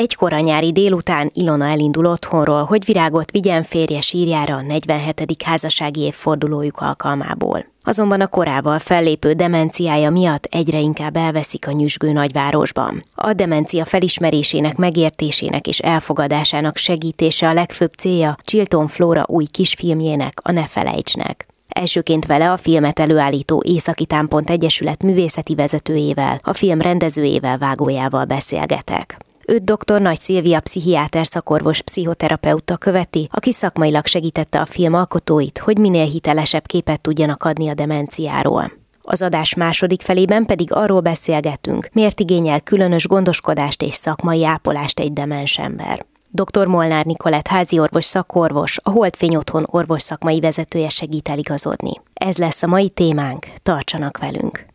Egy nyári délután Ilona elindul otthonról, hogy virágot vigyen férje sírjára a 47. házassági évfordulójuk alkalmából. Azonban a korával fellépő demenciája miatt egyre inkább elveszik a nyüzsgő nagyvárosban. A demencia felismerésének, megértésének és elfogadásának segítése a legfőbb célja Chilton Flora új kisfilmjének, a Ne felejtsnek. Elsőként vele a filmet előállító Északi Támpont Egyesület művészeti vezetőjével, a film rendezőjével, vágójával beszélgetek. Őt dr. Nagy Szilvia pszichiáter szakorvos pszichoterapeuta követi, aki szakmailag segítette a film alkotóit, hogy minél hitelesebb képet tudjanak adni a demenciáról. Az adás második felében pedig arról beszélgetünk, miért igényel különös gondoskodást és szakmai ápolást egy demens ember. Dr. Molnár Nikolett háziorvos szakorvos, a Holdfény Otthon orvos szakmai vezetője segít eligazodni. Ez lesz a mai témánk, tartsanak velünk!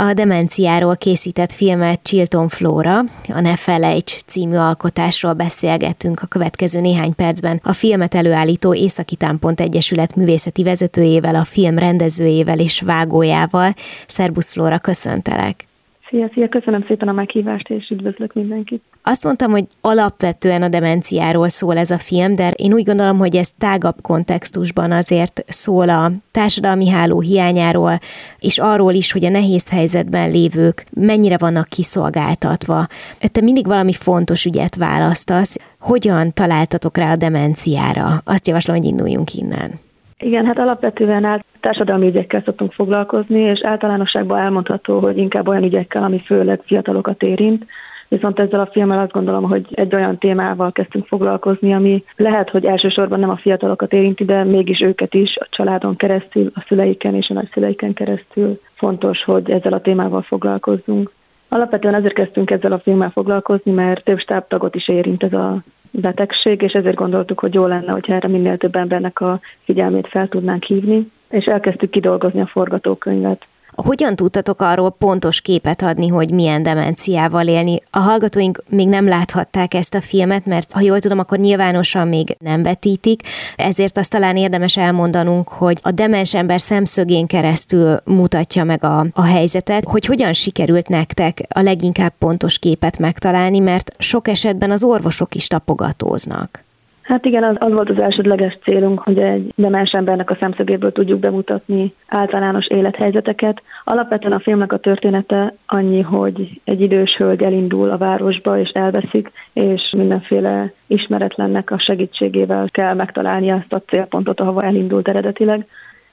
A demenciáról készített filmet Chilton Flora, a Ne Felejts című alkotásról beszélgetünk a következő néhány percben a filmet előállító Északi Támpont Egyesület művészeti vezetőjével, a film rendezőjével és vágójával. Szerbusz Flóra, köszöntelek! Szia, szia, köszönöm szépen a meghívást, és üdvözlök mindenkit. Azt mondtam, hogy alapvetően a demenciáról szól ez a film, de én úgy gondolom, hogy ez tágabb kontextusban azért szól a társadalmi háló hiányáról, és arról is, hogy a nehéz helyzetben lévők mennyire vannak kiszolgáltatva. Te mindig valami fontos ügyet választasz. Hogyan találtatok rá a demenciára? Azt javaslom, hogy induljunk innen. Igen, hát alapvetően át társadalmi ügyekkel szoktunk foglalkozni, és általánosságban elmondható, hogy inkább olyan ügyekkel, ami főleg fiatalokat érint, Viszont ezzel a filmmel azt gondolom, hogy egy olyan témával kezdtünk foglalkozni, ami lehet, hogy elsősorban nem a fiatalokat érinti, de mégis őket is a családon keresztül, a szüleiken és a nagyszüleiken keresztül fontos, hogy ezzel a témával foglalkozzunk. Alapvetően ezért kezdtünk ezzel a filmmel foglalkozni, mert több stábtagot is érint ez a betegség, és ezért gondoltuk, hogy jó lenne, hogyha erre minél több embernek a figyelmét fel tudnánk hívni, és elkezdtük kidolgozni a forgatókönyvet. Hogyan tudtatok arról pontos képet adni, hogy milyen demenciával élni? A hallgatóink még nem láthatták ezt a filmet, mert ha jól tudom, akkor nyilvánosan még nem vetítik, ezért azt talán érdemes elmondanunk, hogy a demens ember szemszögén keresztül mutatja meg a, a helyzetet, hogy hogyan sikerült nektek a leginkább pontos képet megtalálni, mert sok esetben az orvosok is tapogatóznak. Hát igen, az, az volt az elsődleges célunk, hogy egy demens embernek a szemszögéből tudjuk bemutatni általános élethelyzeteket. Alapvetően a filmnek a története annyi, hogy egy idős hölgy elindul a városba és elveszik, és mindenféle ismeretlennek a segítségével kell megtalálni azt a célpontot, ahova elindult eredetileg.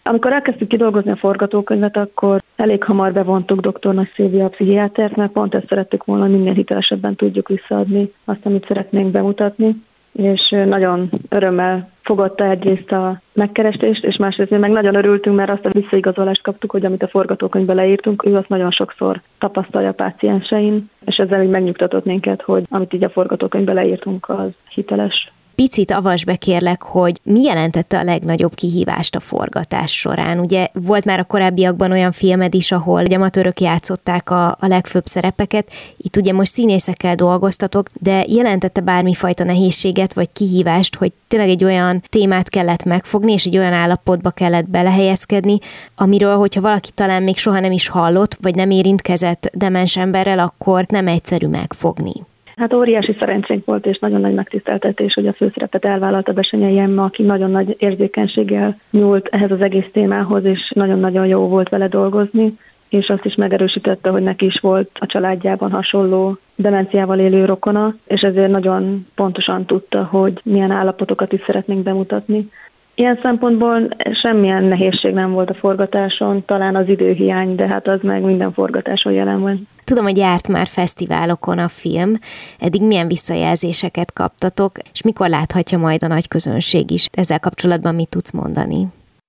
Amikor elkezdtük kidolgozni a forgatókönyvet, akkor elég hamar bevontuk dr. Nagy Szilvia a pszichiátert, mert pont ezt szerettük volna, minél hitelesebben tudjuk visszaadni azt, amit szeretnénk bemutatni és nagyon örömmel fogadta egyrészt a megkerestést, és másrészt meg nagyon örültünk, mert azt a visszaigazolást kaptuk, hogy amit a forgatókönyvbe leírtunk, ő azt nagyon sokszor tapasztalja a páciensein, és ezzel így megnyugtatott minket, hogy amit így a forgatókönyvbe leírtunk, az hiteles. Picit avas be kérlek, hogy mi jelentette a legnagyobb kihívást a forgatás során. Ugye volt már a korábbiakban olyan filmed is, ahol amatőrök játszották a, a legfőbb szerepeket, itt ugye most színészekkel dolgoztatok, de jelentette bármifajta nehézséget vagy kihívást, hogy tényleg egy olyan témát kellett megfogni, és egy olyan állapotba kellett belehelyezkedni, amiről, hogyha valaki talán még soha nem is hallott, vagy nem érintkezett demens emberrel, akkor nem egyszerű megfogni. Hát óriási szerencsénk volt, és nagyon nagy megtiszteltetés, hogy a főszerepet elvállalta Besenyei Emma, aki nagyon nagy érzékenységgel nyúlt ehhez az egész témához, és nagyon-nagyon jó volt vele dolgozni, és azt is megerősítette, hogy neki is volt a családjában hasonló demenciával élő rokona, és ezért nagyon pontosan tudta, hogy milyen állapotokat is szeretnénk bemutatni. Ilyen szempontból semmilyen nehézség nem volt a forgatáson, talán az időhiány, de hát az meg minden forgatáson jelen van. Tudom, hogy járt már fesztiválokon a film, eddig milyen visszajelzéseket kaptatok, és mikor láthatja majd a nagy közönség is? Ezzel kapcsolatban mit tudsz mondani?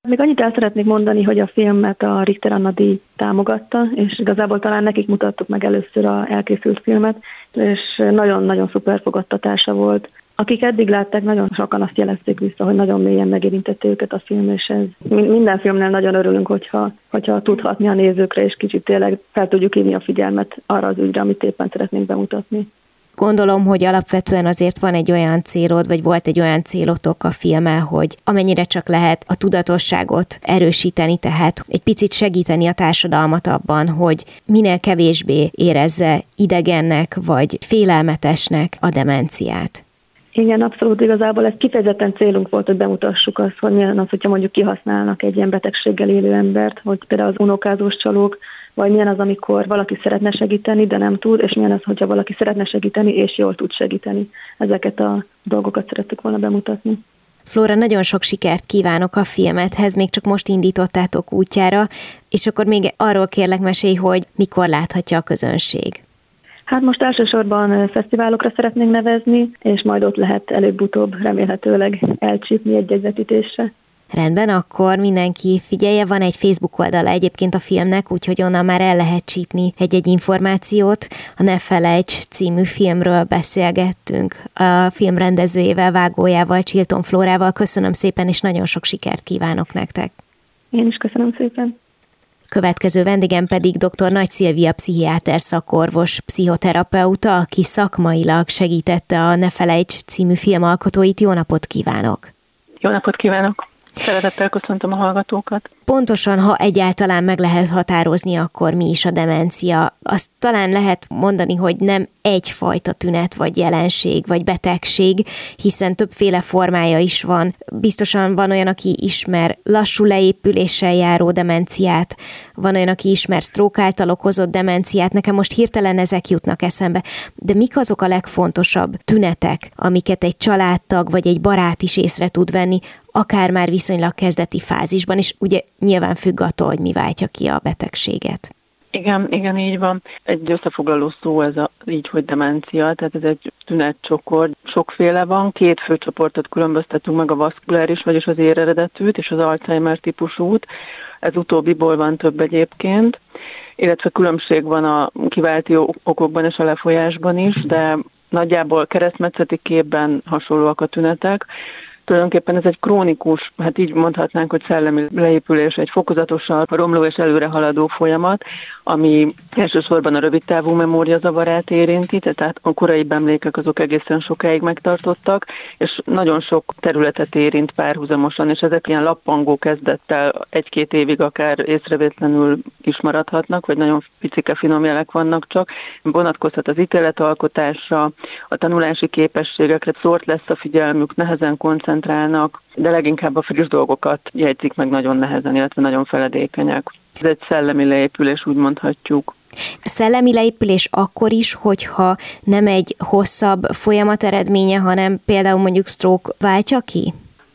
Még annyit el szeretnék mondani, hogy a filmet a Richter Anna díj támogatta, és igazából talán nekik mutattuk meg először a elkészült filmet, és nagyon-nagyon szuper fogadtatása volt. Akik eddig látták, nagyon sokan azt jelezték vissza, hogy nagyon mélyen megérintette őket a film, és ez minden filmnél nagyon örülünk, hogyha, hogyha tudhatni a nézőkre, és kicsit tényleg fel tudjuk hívni a figyelmet arra az ügyre, amit éppen szeretnénk bemutatni. Gondolom, hogy alapvetően azért van egy olyan célod, vagy volt egy olyan célotok a filmmel, hogy amennyire csak lehet a tudatosságot erősíteni, tehát egy picit segíteni a társadalmat abban, hogy minél kevésbé érezze idegennek, vagy félelmetesnek a demenciát. Igen, abszolút igazából ez kifejezetten célunk volt, hogy bemutassuk azt, hogy milyen az, hogyha mondjuk kihasználnak egy ilyen betegséggel élő embert, hogy például az unokázós csalók, vagy milyen az, amikor valaki szeretne segíteni, de nem tud, és milyen az, hogyha valaki szeretne segíteni, és jól tud segíteni. Ezeket a dolgokat szerettük volna bemutatni. Flóra, nagyon sok sikert kívánok a filmethez, még csak most indítottátok útjára, és akkor még arról kérlek mesélj, hogy mikor láthatja a közönség. Hát most elsősorban fesztiválokra szeretnénk nevezni, és majd ott lehet előbb-utóbb remélhetőleg elcsípni egy egyzetítésre. Rendben, akkor mindenki figyelje, van egy Facebook oldala egyébként a filmnek, úgyhogy onnan már el lehet csípni egy-egy információt. A Ne Felejts című filmről beszélgettünk a film rendezőjével, vágójával, Chilton Flórával. Köszönöm szépen, és nagyon sok sikert kívánok nektek. Én is köszönöm szépen. Következő vendégem pedig dr. Nagy Szilvia pszichiáter szakorvos, pszichoterapeuta, aki szakmailag segítette a Ne Felejts című filmalkotóit. Jó napot kívánok! Jó napot kívánok! Szeretettel köszöntöm a hallgatókat. Pontosan, ha egyáltalán meg lehet határozni, akkor mi is a demencia. Azt talán lehet mondani, hogy nem egyfajta tünet, vagy jelenség, vagy betegség, hiszen többféle formája is van. Biztosan van olyan, aki ismer lassú leépüléssel járó demenciát, van olyan, aki ismer sztrók által okozott demenciát. Nekem most hirtelen ezek jutnak eszembe. De mik azok a legfontosabb tünetek, amiket egy családtag vagy egy barát is észre tud venni, akár már viszonylag kezdeti fázisban, és ugye nyilván függ attól, hogy mi váltja ki a betegséget. Igen, igen, így van. Egy összefoglaló szó ez a, így, hogy demencia, tehát ez egy tünetcsokor. Sokféle van, két fő csoportot különböztetünk meg, a vaszkuláris, vagyis az éreredetűt és az Alzheimer típusút. Ez utóbbiból van több egyébként, illetve különbség van a kiválti okokban és a lefolyásban is, de nagyjából keresztmetszeti képben hasonlóak a tünetek tulajdonképpen ez egy krónikus, hát így mondhatnánk, hogy szellemi leépülés, egy fokozatosan romló és előre haladó folyamat, ami elsősorban a rövid távú memória zavarát érinti, tehát a korai emlékek azok egészen sokáig megtartottak, és nagyon sok területet érint párhuzamosan, és ezek ilyen lappangó kezdettel egy-két évig akár észrevétlenül is maradhatnak, vagy nagyon picike finom jelek vannak csak. Vonatkozhat az ítéletalkotásra, a tanulási képességekre, szórt lesz a figyelmük, nehezen koncentrálnak, de leginkább a friss dolgokat jegyzik meg nagyon nehezen, illetve nagyon feledékenyek. Ez egy szellemi leépülés, úgy mondhatjuk. Szellemi leépülés akkor is, hogyha nem egy hosszabb folyamat eredménye, hanem például mondjuk stroke váltja ki?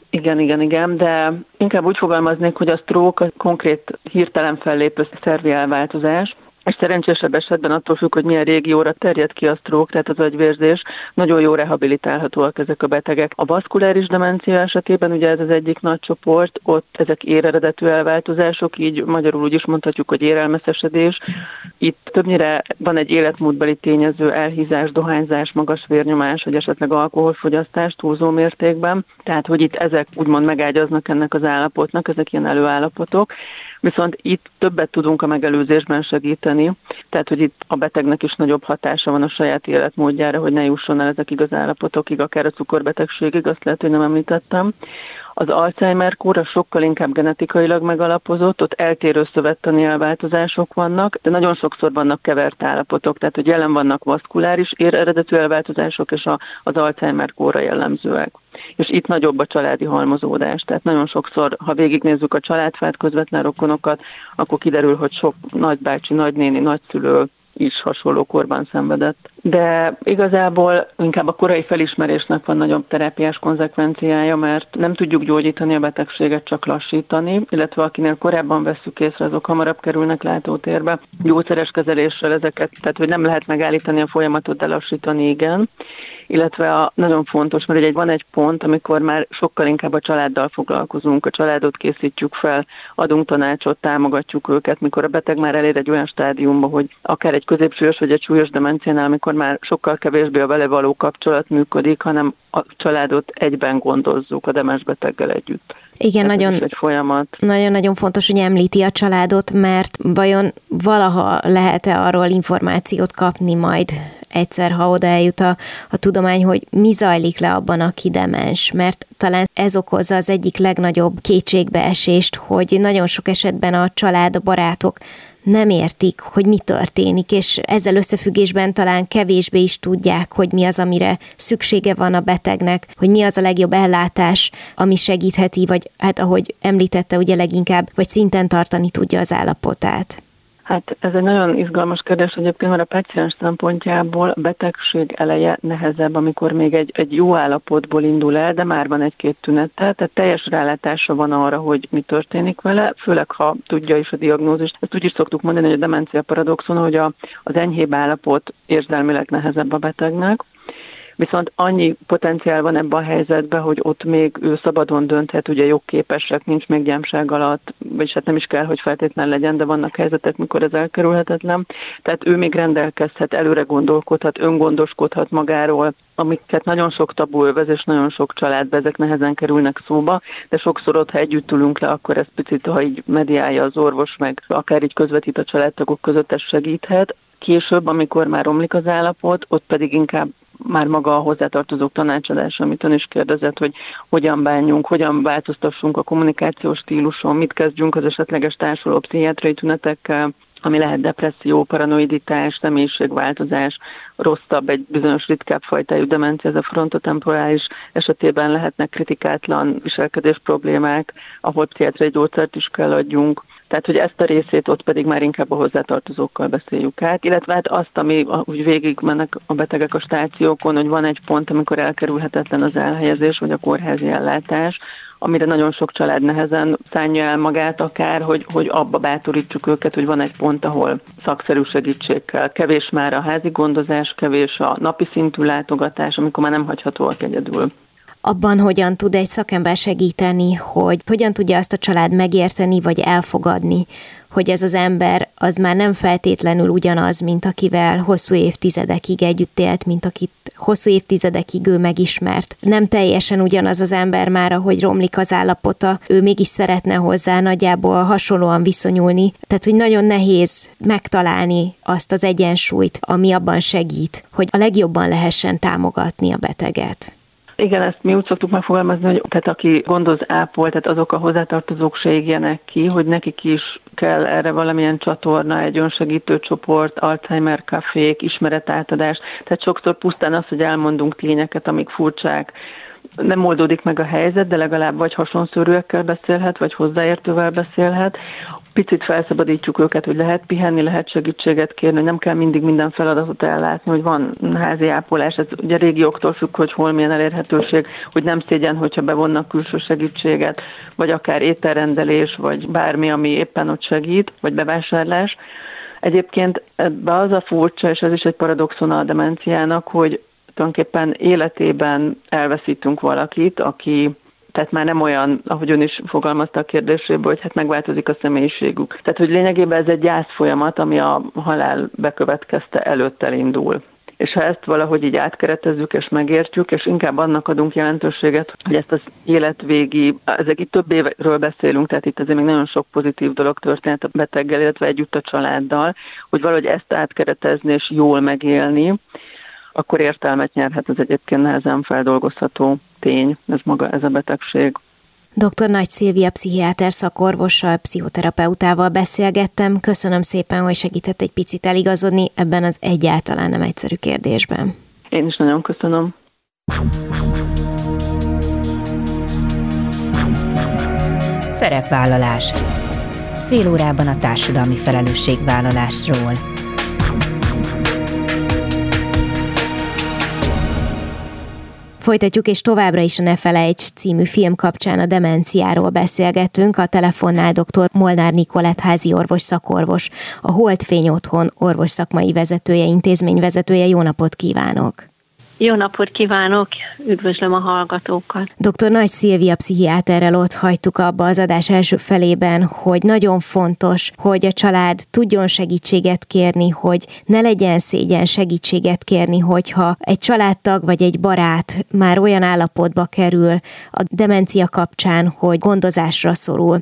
Igen, igen, igen, de inkább úgy fogalmaznék, hogy a stroke a konkrét hirtelen fellépő szervi elváltozás, és szerencsésebb esetben attól függ, hogy milyen régióra terjed ki a stroke, tehát az agyvérzés, nagyon jó rehabilitálhatóak ezek a betegek. A baszkuláris demencia esetében ugye ez az egyik nagy csoport, ott ezek éreredetű elváltozások, így magyarul úgy is mondhatjuk, hogy érelmeszesedés. Itt többnyire van egy életmódbeli tényező, elhízás, dohányzás, magas vérnyomás, vagy esetleg alkoholfogyasztás túlzó mértékben. Tehát, hogy itt ezek úgymond megágyaznak ennek az állapotnak, ezek ilyen előállapotok. Viszont itt többet tudunk a megelőzésben segíteni, tehát hogy itt a betegnek is nagyobb hatása van a saját életmódjára, hogy ne jusson el ezekig az állapotokig, akár a cukorbetegségig, azt lehet, hogy nem említettem. Az Alzheimer kóra sokkal inkább genetikailag megalapozott, ott eltérő szövettani elváltozások vannak, de nagyon sokszor vannak kevert állapotok, tehát hogy jelen vannak vaszkuláris ér eredetű elváltozások, és a, az Alzheimer kóra jellemzőek. És itt nagyobb a családi halmozódás. Tehát nagyon sokszor, ha végignézzük a családfát, közvetlen rokonokat, akkor kiderül, hogy sok nagybácsi, nagynéni, nagyszülő is hasonló korban szenvedett. De igazából inkább a korai felismerésnek van nagyobb terápiás konzekvenciája, mert nem tudjuk gyógyítani a betegséget, csak lassítani, illetve akinél korábban veszük észre, azok hamarabb kerülnek látótérbe. Gyógyszeres kezeléssel ezeket, tehát hogy nem lehet megállítani a folyamatot, de lassítani igen illetve a, nagyon fontos, mert ugye van egy pont, amikor már sokkal inkább a családdal foglalkozunk, a családot készítjük fel, adunk tanácsot, támogatjuk őket, mikor a beteg már elér egy olyan stádiumba, hogy akár egy középsúlyos vagy egy súlyos demenciánál, amikor már sokkal kevésbé a vele való kapcsolat működik, hanem a családot egyben gondozzuk a demens beteggel együtt. Igen, nagyon, egy folyamat. Nagyon-nagyon fontos, hogy említi a családot, mert vajon valaha lehet-e arról információt kapni majd egyszer, ha oda eljut a, a tudomány, hogy mi zajlik le abban, aki demens, mert talán ez okozza az egyik legnagyobb kétségbeesést, hogy nagyon sok esetben a család, a barátok nem értik, hogy mi történik, és ezzel összefüggésben talán kevésbé is tudják, hogy mi az, amire szüksége van a betegnek, hogy mi az a legjobb ellátás, ami segítheti, vagy hát ahogy említette, ugye leginkább, vagy szinten tartani tudja az állapotát. Hát ez egy nagyon izgalmas kérdés egyébként, mert a paciens szempontjából a betegség eleje nehezebb, amikor még egy, egy jó állapotból indul el, de már van egy-két tünete, tehát teljes rálátása van arra, hogy mi történik vele, főleg ha tudja is a diagnózist. Ezt úgy is szoktuk mondani, hogy a demencia paradoxon, hogy a, az enyhébb állapot érzelmileg nehezebb a betegnek, viszont annyi potenciál van ebben a helyzetben, hogy ott még ő szabadon dönthet, ugye jogképesek, nincs még gyámság alatt, vagyis hát nem is kell, hogy feltétlen legyen, de vannak helyzetek, mikor ez elkerülhetetlen. Tehát ő még rendelkezhet, előre gondolkodhat, öngondoskodhat magáról, amiket nagyon sok tabu övez, és nagyon sok családba ezek nehezen kerülnek szóba, de sokszor ott, ha együtt ülünk le, akkor ez picit, ha így mediálja az orvos, meg akár így közvetít a családtagok között, ez segíthet. Később, amikor már romlik az állapot, ott pedig inkább már maga a hozzátartozók tanácsadása, amit ön is kérdezett, hogy hogyan bánjunk, hogyan változtassunk a kommunikációs stíluson, mit kezdjünk az esetleges társuló pszichiátriai tünetekkel, ami lehet depresszió, paranoiditás, személyiségváltozás, rosszabb, egy bizonyos ritkább fajtájú demencia, ez a frontotemporális esetében lehetnek kritikátlan viselkedés problémák, ahol pszichiátriai gyógyszert is kell adjunk, tehát, hogy ezt a részét ott pedig már inkább a hozzátartozókkal beszéljük át, illetve hát azt, ami úgy végig mennek a betegek a stációkon, hogy van egy pont, amikor elkerülhetetlen az elhelyezés, vagy a kórházi ellátás, amire nagyon sok család nehezen szánja el magát akár, hogy, hogy abba bátorítsuk őket, hogy van egy pont, ahol szakszerű segítségkel kevés már a házi gondozás, kevés a napi szintű látogatás, amikor már nem hagyhatóak egyedül abban hogyan tud egy szakember segíteni, hogy hogyan tudja azt a család megérteni vagy elfogadni, hogy ez az ember az már nem feltétlenül ugyanaz, mint akivel hosszú évtizedekig együtt élt, mint akit hosszú évtizedekig ő megismert. Nem teljesen ugyanaz az ember már, ahogy romlik az állapota, ő mégis szeretne hozzá nagyjából hasonlóan viszonyulni. Tehát, hogy nagyon nehéz megtalálni azt az egyensúlyt, ami abban segít, hogy a legjobban lehessen támogatni a beteget. Igen, ezt mi úgy szoktuk megfogalmazni, hogy tehát aki gondoz ápol, tehát azok a hozzátartozók se égjenek ki, hogy nekik is kell erre valamilyen csatorna, egy önsegítő csoport, Alzheimer kafék, ismeretátadás. Tehát sokszor pusztán az, hogy elmondunk tényeket, amik furcsák, nem oldódik meg a helyzet, de legalább vagy hasonszörűekkel beszélhet, vagy hozzáértővel beszélhet picit felszabadítjuk őket, hogy lehet pihenni, lehet segítséget kérni, nem kell mindig minden feladatot ellátni, hogy van házi ápolás, ez ugye régióktól függ, hogy hol milyen elérhetőség, hogy nem szégyen, hogyha bevonnak külső segítséget, vagy akár ételrendelés, vagy bármi, ami éppen ott segít, vagy bevásárlás. Egyébként ebbe az a furcsa, és ez is egy paradoxon a demenciának, hogy tulajdonképpen életében elveszítünk valakit, aki tehát már nem olyan, ahogy ön is fogalmazta a kérdéséből, hogy hát megváltozik a személyiségük. Tehát, hogy lényegében ez egy gyász folyamat, ami a halál bekövetkezte előtt elindul. És ha ezt valahogy így átkeretezzük és megértjük, és inkább annak adunk jelentőséget, hogy ezt az életvégi, ezek itt több évről beszélünk, tehát itt azért még nagyon sok pozitív dolog történt a beteggel, illetve együtt a családdal, hogy valahogy ezt átkeretezni és jól megélni, akkor értelmet nyerhet az egyébként nehezen feldolgozható tény, ez maga ez a betegség. Dr. Nagy Szilvia pszichiáter szakorvossal, pszichoterapeutával beszélgettem. Köszönöm szépen, hogy segített egy picit eligazodni ebben az egyáltalán nem egyszerű kérdésben. Én is nagyon köszönöm. Szerepvállalás. Fél órában a társadalmi felelősségvállalásról. Folytatjuk, és továbbra is a Ne Felejts című film kapcsán a demenciáról beszélgetünk. A telefonnál dr. Molnár Nikolett házi orvos szakorvos, a Holdfény Otthon orvos szakmai vezetője, intézményvezetője. Jó napot kívánok! Jó napot kívánok, üdvözlöm a hallgatókat. Dr. Nagy Szilvia pszichiáterrel ott hagytuk abba az adás első felében, hogy nagyon fontos, hogy a család tudjon segítséget kérni, hogy ne legyen szégyen segítséget kérni, hogyha egy családtag vagy egy barát már olyan állapotba kerül a demencia kapcsán, hogy gondozásra szorul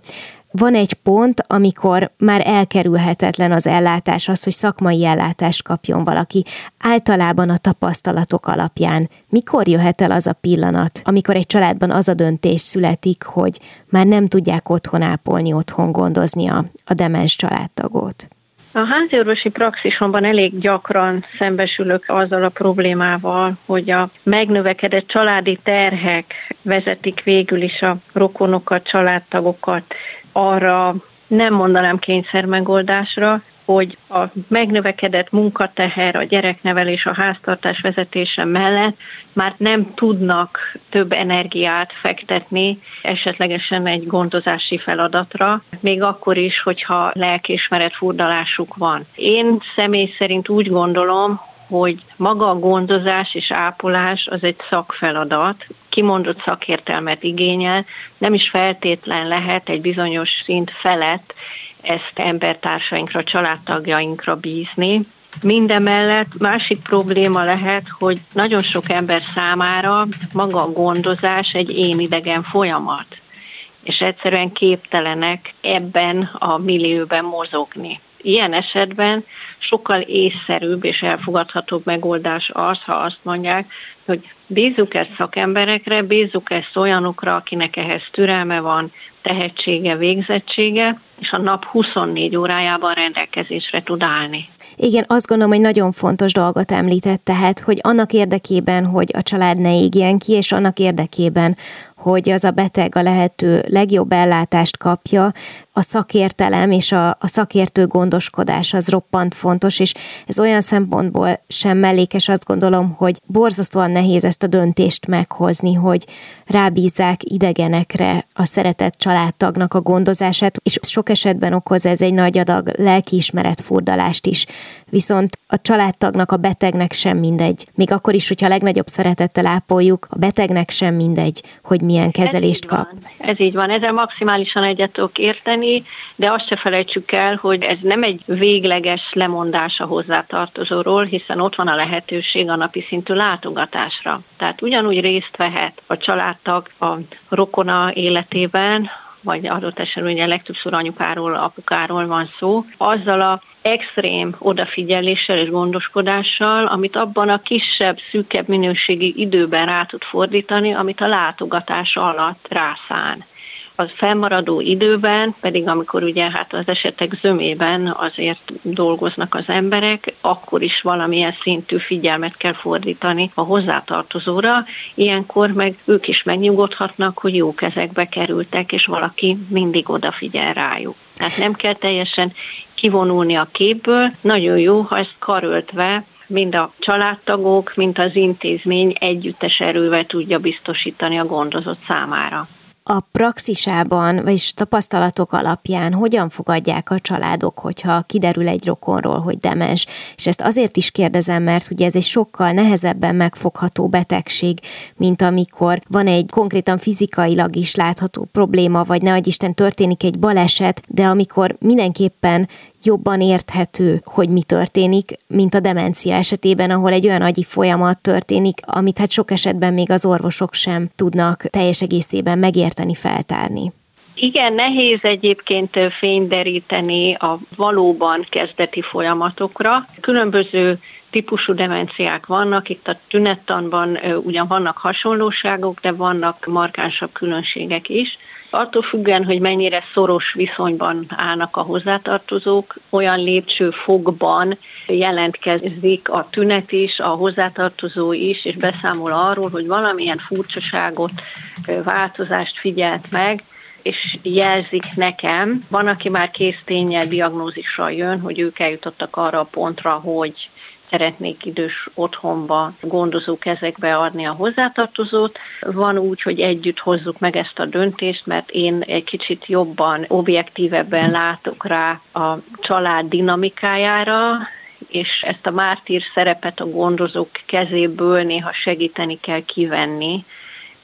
van egy pont, amikor már elkerülhetetlen az ellátás, az, hogy szakmai ellátást kapjon valaki. Általában a tapasztalatok alapján. Mikor jöhet el az a pillanat, amikor egy családban az a döntés születik, hogy már nem tudják otthon ápolni, otthon gondozni a, a demens családtagot? A háziorvosi praxisomban elég gyakran szembesülök azzal a problémával, hogy a megnövekedett családi terhek vezetik végül is a rokonokat, családtagokat arra nem mondanám kényszer megoldásra, hogy a megnövekedett munkateher, a gyereknevelés, a háztartás vezetése mellett már nem tudnak több energiát fektetni esetlegesen egy gondozási feladatra, még akkor is, hogyha lelkismeret furdalásuk van. Én személy szerint úgy gondolom, hogy maga a gondozás és ápolás az egy szakfeladat, kimondott szakértelmet igényel, nem is feltétlen lehet egy bizonyos szint felett ezt embertársainkra, családtagjainkra bízni. Mindemellett másik probléma lehet, hogy nagyon sok ember számára maga a gondozás egy én idegen folyamat, és egyszerűen képtelenek ebben a millióben mozogni. Ilyen esetben sokkal észszerűbb és elfogadhatóbb megoldás az, ha azt mondják, hogy bízzuk ezt szakemberekre, bízzuk ezt olyanokra, akinek ehhez türelme van, tehetsége, végzettsége, és a nap 24 órájában rendelkezésre tud állni. Igen, azt gondolom, hogy nagyon fontos dolgot említett, tehát, hogy annak érdekében, hogy a család ne égjen ki, és annak érdekében, hogy az a beteg a lehető legjobb ellátást kapja, a szakértelem és a, a szakértő gondoskodás az roppant fontos, és ez olyan szempontból sem mellékes, azt gondolom, hogy borzasztóan nehéz ezt a döntést meghozni, hogy rábízzák idegenekre a szeretett családtagnak a gondozását, és sok esetben okoz ez egy nagy adag lelkiismeret furdalást is. Viszont a családtagnak, a betegnek sem mindegy. Még akkor is, hogyha a legnagyobb szeretettel ápoljuk, a betegnek sem mindegy, hogy milyen kezelést ez kap. Van. Ez így van, ezzel maximálisan egyet tudok érteni, de azt se felejtsük el, hogy ez nem egy végleges lemondás a hozzátartozóról, hiszen ott van a lehetőség a napi szintű látogatásra. Tehát ugyanúgy részt vehet a családtag a rokona életében, vagy adott esetben ugye legtöbbször anyukáról, apukáról van szó, azzal a extrém odafigyeléssel és gondoskodással, amit abban a kisebb, szűkebb minőségi időben rá tud fordítani, amit a látogatás alatt rászán az fennmaradó időben, pedig amikor ugye hát az esetek zömében azért dolgoznak az emberek, akkor is valamilyen szintű figyelmet kell fordítani a hozzátartozóra, ilyenkor meg ők is megnyugodhatnak, hogy jó kezekbe kerültek, és valaki mindig odafigyel rájuk. Tehát nem kell teljesen kivonulni a képből, nagyon jó, ha ezt karöltve mind a családtagok, mind az intézmény együttes erővel tudja biztosítani a gondozott számára a praxisában, vagyis tapasztalatok alapján hogyan fogadják a családok, hogyha kiderül egy rokonról, hogy demens? És ezt azért is kérdezem, mert ugye ez egy sokkal nehezebben megfogható betegség, mint amikor van egy konkrétan fizikailag is látható probléma, vagy ne Isten történik egy baleset, de amikor mindenképpen jobban érthető, hogy mi történik, mint a demencia esetében, ahol egy olyan agyi folyamat történik, amit hát sok esetben még az orvosok sem tudnak teljes egészében megérteni, feltárni. Igen, nehéz egyébként fényderíteni a valóban kezdeti folyamatokra. Különböző típusú demenciák vannak, itt a tünettanban ugyan vannak hasonlóságok, de vannak markánsabb különbségek is. Attól függően, hogy mennyire szoros viszonyban állnak a hozzátartozók, olyan lépcsőfokban jelentkezik a tünet is, a hozzátartozó is, és beszámol arról, hogy valamilyen furcsaságot, változást figyelt meg, és jelzik nekem. Van, aki már kész tényel diagnózissal jön, hogy ők eljutottak arra a pontra, hogy szeretnék idős otthonba, gondozó kezekbe adni a hozzátartozót. Van úgy, hogy együtt hozzuk meg ezt a döntést, mert én egy kicsit jobban, objektívebben látok rá a család dinamikájára, és ezt a mártír szerepet a gondozók kezéből néha segíteni kell kivenni,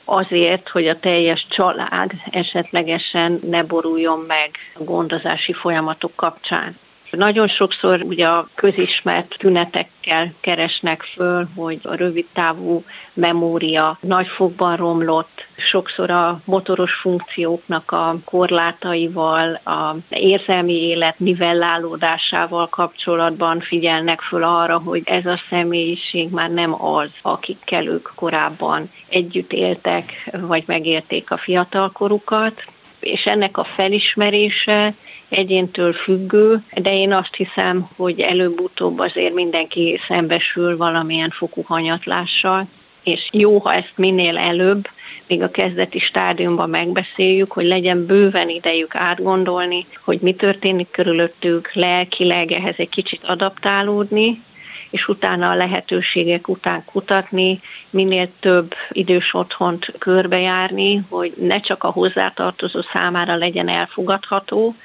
azért, hogy a teljes család esetlegesen ne boruljon meg a gondozási folyamatok kapcsán. Nagyon sokszor ugye a közismert tünetekkel keresnek föl, hogy a rövid távú memória nagyfokban romlott, sokszor a motoros funkcióknak a korlátaival, a érzelmi élet nivellálódásával kapcsolatban figyelnek föl arra, hogy ez a személyiség már nem az, akikkel ők korábban együtt éltek, vagy megélték a fiatalkorukat, és ennek a felismerése egyéntől függő, de én azt hiszem, hogy előbb-utóbb azért mindenki szembesül valamilyen fokú hanyatlással, és jó, ha ezt minél előbb, még a kezdeti stádiumban megbeszéljük, hogy legyen bőven idejük átgondolni, hogy mi történik körülöttük, lelkileg ehhez egy kicsit adaptálódni, és utána a lehetőségek után kutatni, minél több idős otthont körbejárni, hogy ne csak a hozzátartozó számára legyen elfogadható,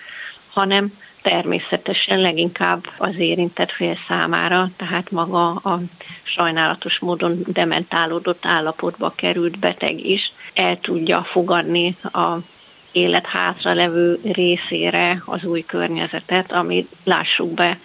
hanem természetesen leginkább az érintett fél számára, tehát maga a sajnálatos módon dementálódott állapotba került beteg is el tudja fogadni a élet hátra levő részére az új környezetet, ami lássuk be,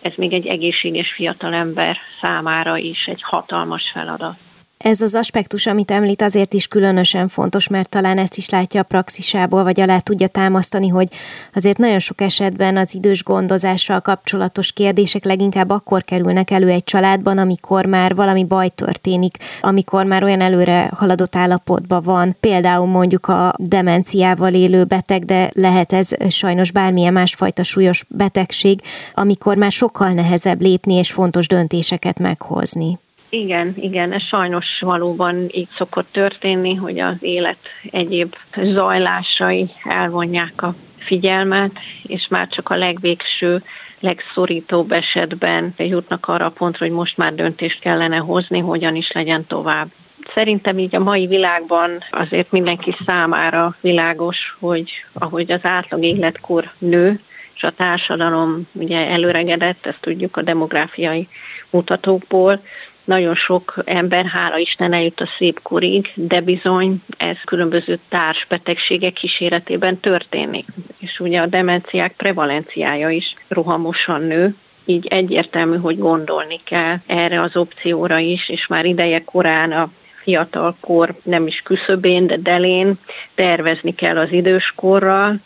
ez még egy egészséges fiatalember számára is egy hatalmas feladat. Ez az aspektus, amit említ, azért is különösen fontos, mert talán ezt is látja a praxisából, vagy alá tudja támasztani, hogy azért nagyon sok esetben az idős gondozással kapcsolatos kérdések leginkább akkor kerülnek elő egy családban, amikor már valami baj történik, amikor már olyan előre haladott állapotban van, például mondjuk a demenciával élő beteg, de lehet ez sajnos bármilyen másfajta súlyos betegség, amikor már sokkal nehezebb lépni és fontos döntéseket meghozni. Igen, igen, ez sajnos valóban így szokott történni, hogy az élet egyéb zajlásai elvonják a figyelmet, és már csak a legvégső, legszorítóbb esetben jutnak arra a pontra, hogy most már döntést kellene hozni, hogyan is legyen tovább. Szerintem így a mai világban azért mindenki számára világos, hogy ahogy az átlag életkor nő, és a társadalom ugye előregedett, ezt tudjuk a demográfiai mutatókból, nagyon sok ember, hála Isten eljut a szép korig, de bizony ez különböző társbetegségek kíséretében történik. És ugye a demenciák prevalenciája is rohamosan nő, így egyértelmű, hogy gondolni kell erre az opcióra is, és már ideje korán a fiatalkor nem is küszöbén, de delén tervezni kell az időskorral,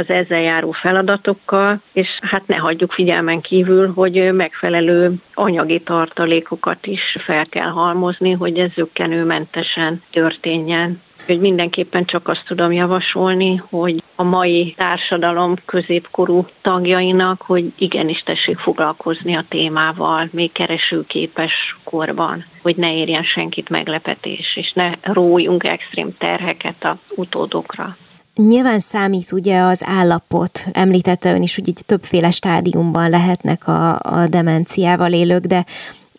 az ezzel járó feladatokkal, és hát ne hagyjuk figyelmen kívül, hogy megfelelő anyagi tartalékokat is fel kell halmozni, hogy ez zöggenőmentesen történjen hogy mindenképpen csak azt tudom javasolni, hogy a mai társadalom középkorú tagjainak, hogy igenis tessék foglalkozni a témával, még keresőképes korban, hogy ne érjen senkit meglepetés, és ne rójunk extrém terheket a utódokra. Nyilván számít ugye az állapot, említette ön is, hogy így többféle stádiumban lehetnek a, a demenciával élők, de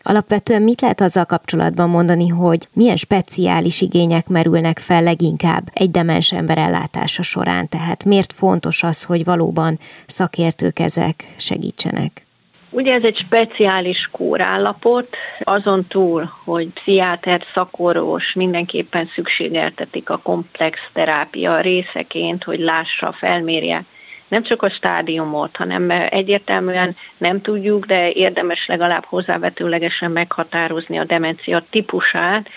Alapvetően mit lehet azzal kapcsolatban mondani, hogy milyen speciális igények merülnek fel leginkább egy demens ember ellátása során? Tehát miért fontos az, hogy valóban szakértők ezek segítsenek? Ugye ez egy speciális kórállapot, azon túl, hogy pszichiáter, szakorvos mindenképpen szükségeltetik a komplex terápia részeként, hogy lássa, felmérje nem csak a stádiumot, hanem egyértelműen nem tudjuk, de érdemes legalább hozzávetőlegesen meghatározni a demencia típusát,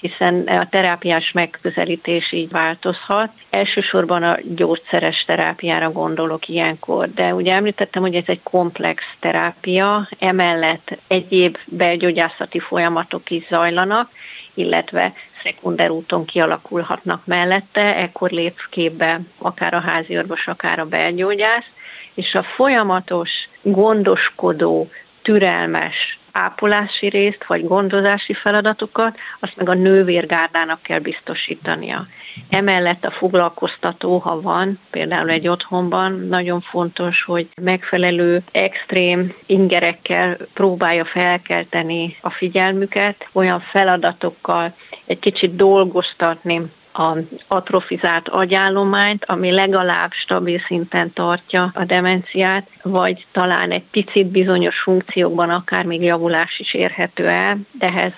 hiszen a terápiás megközelítés így változhat. Elsősorban a gyógyszeres terápiára gondolok ilyenkor, de ugye említettem, hogy ez egy komplex terápia, emellett egyéb belgyógyászati folyamatok is zajlanak, illetve szekunder úton kialakulhatnak mellette, ekkor lép képbe akár a házi orvos, akár a belgyógyász, és a folyamatos, gondoskodó, türelmes ápolási részt, vagy gondozási feladatokat, azt meg a nővérgárdának kell biztosítania. Emellett a foglalkoztató, ha van, például egy otthonban, nagyon fontos, hogy megfelelő extrém ingerekkel próbálja felkelteni a figyelmüket, olyan feladatokkal egy kicsit dolgoztatni a atrofizált agyállományt, ami legalább stabil szinten tartja a demenciát, vagy talán egy picit bizonyos funkciókban akár még javulás is érhető el, de ehhez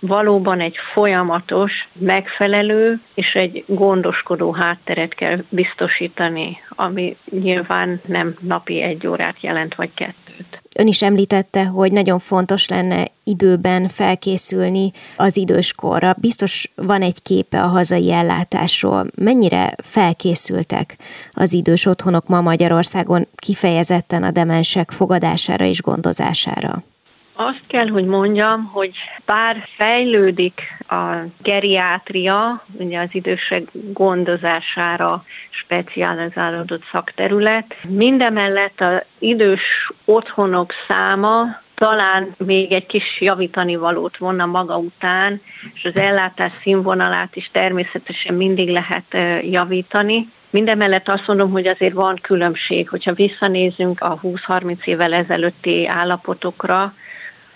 valóban egy folyamatos, megfelelő és egy gondoskodó hátteret kell biztosítani, ami nyilván nem napi egy órát jelent, vagy kettőt. Ön is említette, hogy nagyon fontos lenne időben felkészülni az időskorra. Biztos van egy képe a hazai ellátásról. Mennyire felkészültek az idős otthonok ma Magyarországon kifejezetten a demensek fogadására és gondozására? Azt kell, hogy mondjam, hogy bár fejlődik a geriátria, ugye az idősek gondozására specializálódott szakterület, mindemellett az idős otthonok száma talán még egy kis javítani valót vonna maga után, és az ellátás színvonalát is természetesen mindig lehet javítani. Mindemellett azt mondom, hogy azért van különbség, hogyha visszanézünk a 20-30 évvel ezelőtti állapotokra,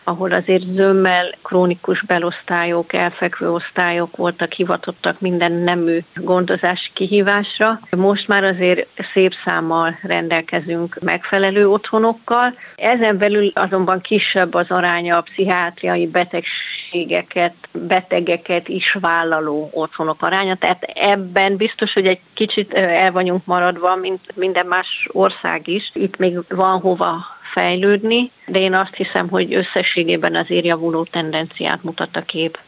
ahol azért zömmel krónikus belosztályok, elfekvő osztályok voltak hivatottak minden nemű gondozási kihívásra. Most már azért szép számmal rendelkezünk megfelelő otthonokkal. Ezen belül azonban kisebb az aránya a pszichiátriai betegségeket, betegeket is vállaló otthonok aránya. Tehát ebben biztos, hogy egy kicsit el vagyunk maradva, mint minden más ország is. Itt még van hova fejlődni, de én azt hiszem, hogy összességében azért javuló tendenciát mutat a kép.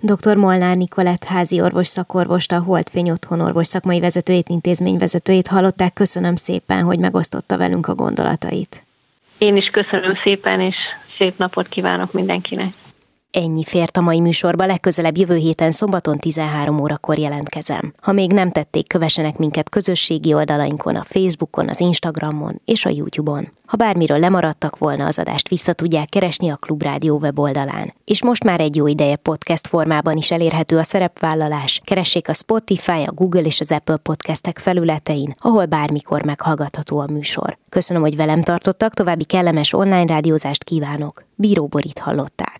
Dr. Molnár Nikolett házi orvos szakorvost, a Holdfény Otthon orvos szakmai vezetőjét, intézményvezetőjét hallották. Köszönöm szépen, hogy megosztotta velünk a gondolatait. Én is köszönöm szépen, és szép napot kívánok mindenkinek. Ennyi fért a mai műsorba, legközelebb jövő héten szombaton 13 órakor jelentkezem. Ha még nem tették, kövessenek minket közösségi oldalainkon, a Facebookon, az Instagramon és a YouTube-on. Ha bármiről lemaradtak volna, az adást vissza tudják keresni a Klubrádió weboldalán. És most már egy jó ideje podcast formában is elérhető a szerepvállalás. Keressék a Spotify, a Google és az Apple podcastek felületein, ahol bármikor meghallgatható a műsor. Köszönöm, hogy velem tartottak, további kellemes online rádiózást kívánok. Bíró Borit hallották.